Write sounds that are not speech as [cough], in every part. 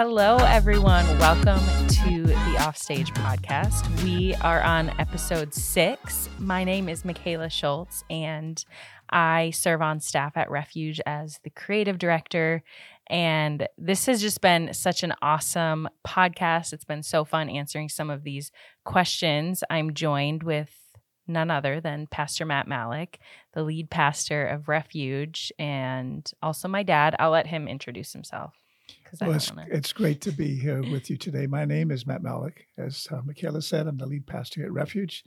Hello, everyone. Welcome to the Offstage podcast. We are on episode six. My name is Michaela Schultz, and I serve on staff at Refuge as the creative director. And this has just been such an awesome podcast. It's been so fun answering some of these questions. I'm joined with none other than Pastor Matt Malik, the lead pastor of Refuge, and also my dad. I'll let him introduce himself. Well, it's, it's, great to be here [laughs] with you today. My name is Matt Malik. As uh, Michaela said, I'm the lead pastor at Refuge,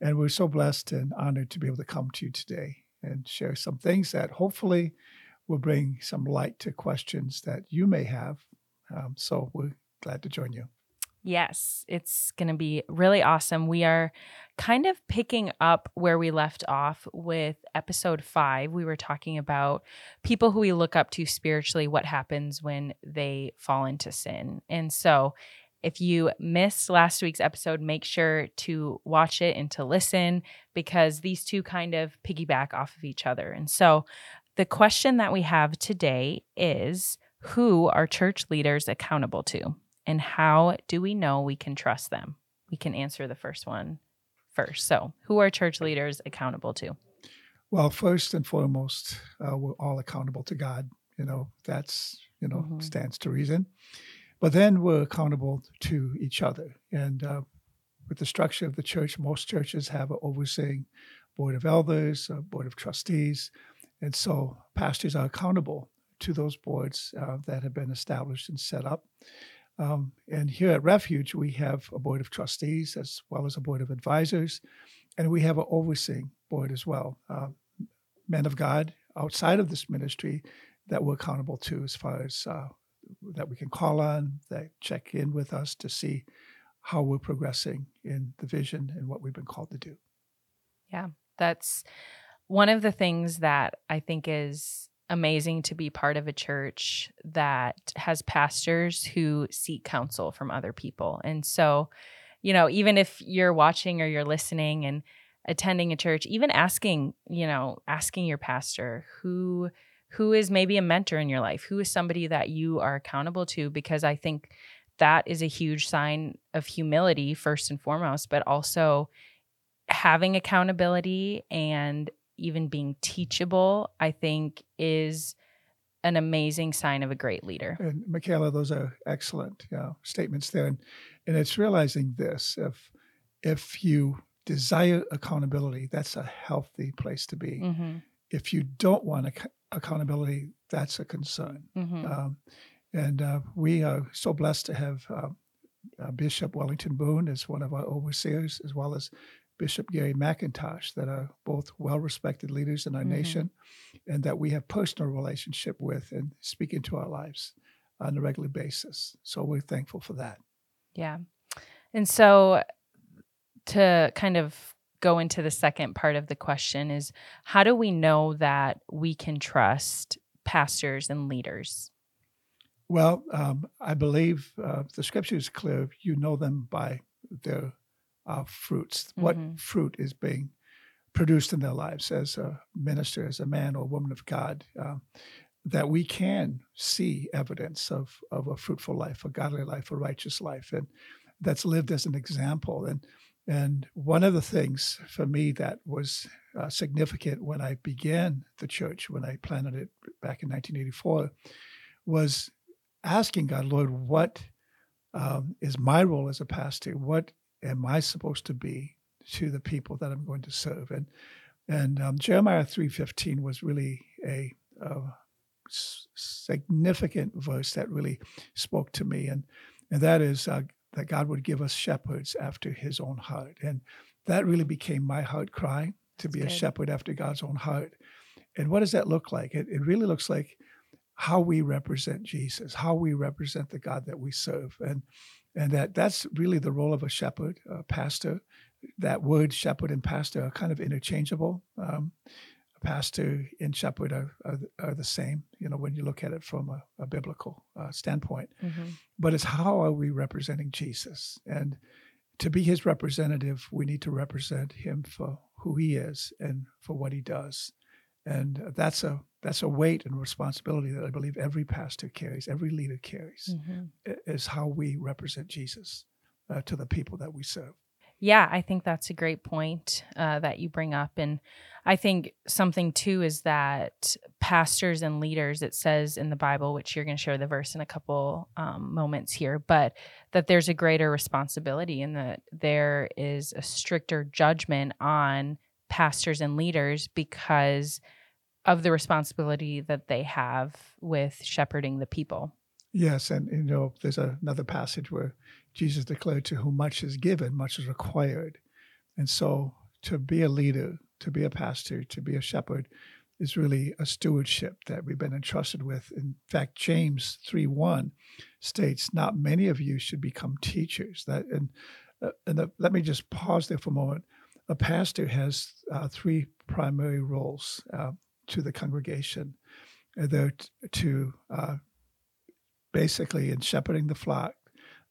and we're so blessed and honored to be able to come to you today and share some things that hopefully will bring some light to questions that you may have. Um, so we're glad to join you. Yes, it's going to be really awesome. We are kind of picking up where we left off with episode five. We were talking about people who we look up to spiritually, what happens when they fall into sin. And so, if you missed last week's episode, make sure to watch it and to listen because these two kind of piggyback off of each other. And so, the question that we have today is who are church leaders accountable to? And how do we know we can trust them? We can answer the first one first. So, who are church leaders accountable to? Well, first and foremost, uh, we're all accountable to God. You know, that's, you know, mm-hmm. stands to reason. But then we're accountable to each other. And uh, with the structure of the church, most churches have an overseeing board of elders, a board of trustees. And so pastors are accountable to those boards uh, that have been established and set up. Um, and here at Refuge, we have a board of trustees as well as a board of advisors, and we have an overseeing board as well. Uh, men of God outside of this ministry that we're accountable to as far as uh, that we can call on, that check in with us to see how we're progressing in the vision and what we've been called to do. Yeah, that's one of the things that I think is amazing to be part of a church that has pastors who seek counsel from other people. And so, you know, even if you're watching or you're listening and attending a church, even asking, you know, asking your pastor who who is maybe a mentor in your life who is somebody that you are accountable to because i think that is a huge sign of humility first and foremost but also having accountability and even being teachable i think is an amazing sign of a great leader and michaela those are excellent you know, statements there and, and it's realizing this if if you desire accountability that's a healthy place to be mm-hmm. if you don't want accountability, that's a concern. Mm-hmm. Um, and uh, we are so blessed to have uh, uh, Bishop Wellington Boone as one of our overseers, as well as Bishop Gary McIntosh, that are both well respected leaders in our mm-hmm. nation and that we have personal relationship with and speak into our lives on a regular basis. So we're thankful for that. Yeah. And so to kind of go into the second part of the question is how do we know that we can trust pastors and leaders? Well, um, I believe uh, the scripture is clear. You know them by their uh, fruits. Mm-hmm. What fruit is being produced in their lives as a minister, as a man or woman of God, um, that we can see evidence of, of a fruitful life, a godly life, a righteous life, and that's lived as an example. And and one of the things for me that was uh, significant when I began the church, when I planted it back in 1984, was asking God, Lord, what um, is my role as a pastor? What am I supposed to be to the people that I'm going to serve? And and um, Jeremiah 3:15 was really a, a significant verse that really spoke to me, and and that is uh, that God would give us shepherds after his own heart. And that really became my heart cry to be That's a shepherd after God's own heart. And what does that look like? It, it really looks like how we represent Jesus, how we represent the God that we serve. And and that that's really the role of a shepherd, a pastor. That word shepherd and pastor are kind of interchangeable. Um, pastor and shepherd are, are, are, the same, you know, when you look at it from a, a biblical uh, standpoint. Mm-hmm. But it's how are we representing Jesus? And to be his representative, we need to represent him for who he is and for what he does. And that's a that's a weight and responsibility that I believe every pastor carries, every leader carries, Mhm. is how we represent Jesus uh, to the people that we serve. Yeah, I think that's a great point uh, that you bring up. And I think something too is that pastors and leaders, it says in the Bible, which you're going to share the verse in a couple um, moments here, but that there's a greater responsibility and that there is a stricter judgment on pastors and leaders because of the responsibility that they have with shepherding the people. Yes, and you know, there's another passage where Jesus declared, "To whom much is given, much is required," and so to be a leader, to be a pastor, to be a shepherd, is really a stewardship that we've been entrusted with. In fact, James three one states, "Not many of you should become teachers." That and uh, and the, let me just pause there for a moment. A pastor has uh, three primary roles uh, to the congregation. They're t- to uh, basically in shepherding the flock,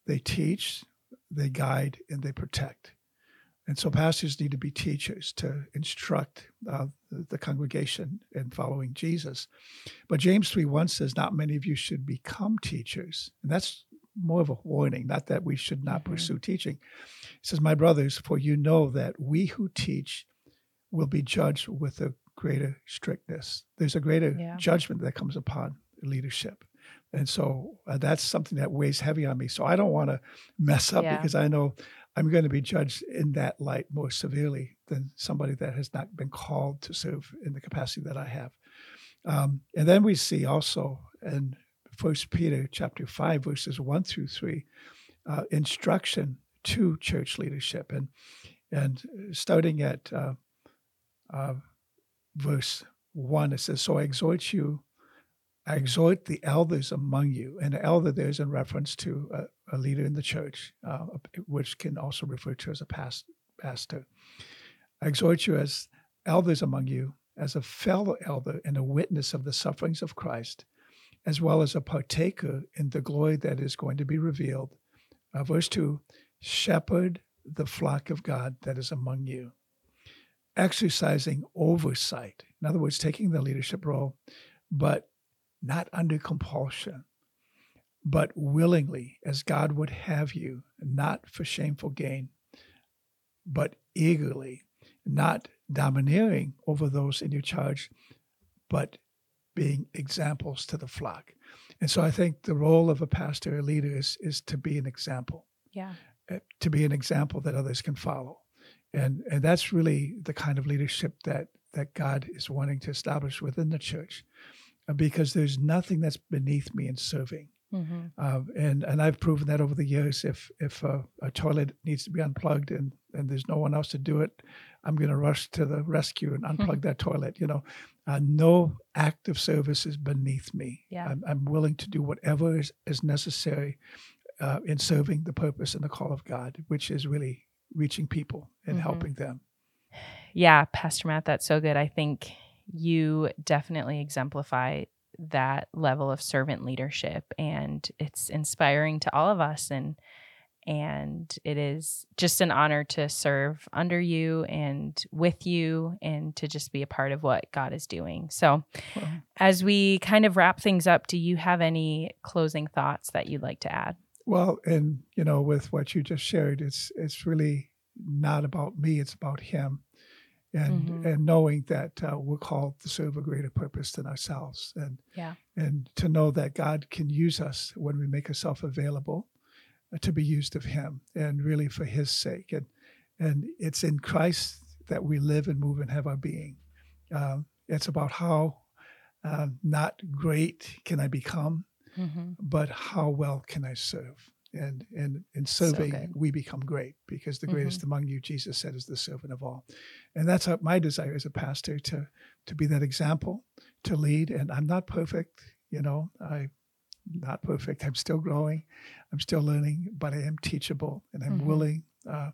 they teach, they guide, and they protect. And so pastors need to be teachers to instruct uh, the, the congregation in following Jesus. But James 3 1 says, Not many of you should become teachers. And that's more of a warning, not that we should not Mhm. pursue teaching. It says, My brothers, for you know that we who teach will be judged with a greater strictness. There's a greater Yeah. judgment that comes upon leadership. And so uh, that's something that weighs heavy on me. So I don't want to mess up Yeah. because I know I'm going to be judged in that light more severely than somebody that has not been called to serve in the capacity that I have. Um, and then we see also in First Peter chapter five, verses one through three, uh, instruction to church leadership, and and starting at uh, uh, verse one, it says, "So I exhort you." I exhort the elders among you, and an elder there is in reference to a, a leader in the church, uh, which can also refer to as a past, pastor. I exhort you as elders among you, as a fellow elder and a witness of the sufferings of Christ, as well as a partaker in the glory that is going to be revealed. Uh, verse 2 Shepherd the flock of God that is among you, exercising oversight. In other words, taking the leadership role, but not under compulsion, but willingly, as God would have you, not for shameful gain, but eagerly, not domineering over those in your charge, but being examples to the flock. And so I think the role of a pastor or leader is, is to be an example, Yeah. uh, to be an example that others can follow. And, and that's really the kind of leadership that, that God is wanting to establish within the church uh, because there's nothing that's beneath me in serving. Mm-hmm. Uh, and and I've proven that over the years. If if a, a toilet needs to be unplugged and and there's no one else to do it, I'm going to rush to the rescue and unplug that toilet. You know, uh, no act of service is beneath me. Yeah. I'm, I'm willing to do whatever is, is necessary uh, in serving the purpose and the call of God, which is really reaching people and Mhm. helping them. Yeah, Pastor Matt, that's so good. I think you definitely exemplify that level of servant leadership and it's inspiring to all of us and and it is just an honor to serve under you and with you and to just be a part of what God is doing. So, as we kind of wrap things up, do you have any closing thoughts that you'd like to add? Well, and you know, with what you just shared, it's it's really not about me; it's about Him, and Mhm. and knowing that uh, we're called to serve a greater purpose than ourselves, and Yeah. and to know that God can use us when we make ourselves available to be used of Him, and really for His sake, and and it's in Christ that we live and move and have our being. Um, it's about how uh, not great can I become, Mm-hmm. but how well can I serve? And and in serving, good. we become great because the greatest Mm-hmm. among you, Jesus said, is the servant of all. And that's how, my desire as a pastor to to be that example, to lead. And I'm not perfect, you know. I not perfect. I'm still growing. I'm still learning, but I am teachable, and I'm Mhm. willing uh,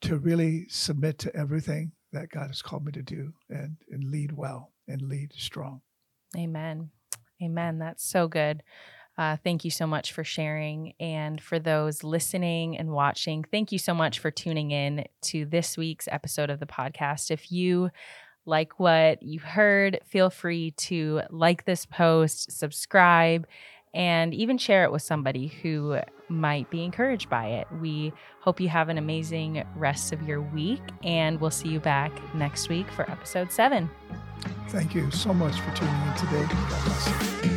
to really submit to everything that God has called me to do, and and lead well and lead strong. Amen. Amen. That's so good. Uh, thank you so much for sharing. And for those listening and watching, thank you so much for tuning in to this week's episode of the podcast. If you like what you heard, feel free to like this post, subscribe, and even share it with somebody who might be encouraged by it. We hope you have an amazing rest of your week, and we'll see you back next week for episode seven. Thank you so much for tuning in today.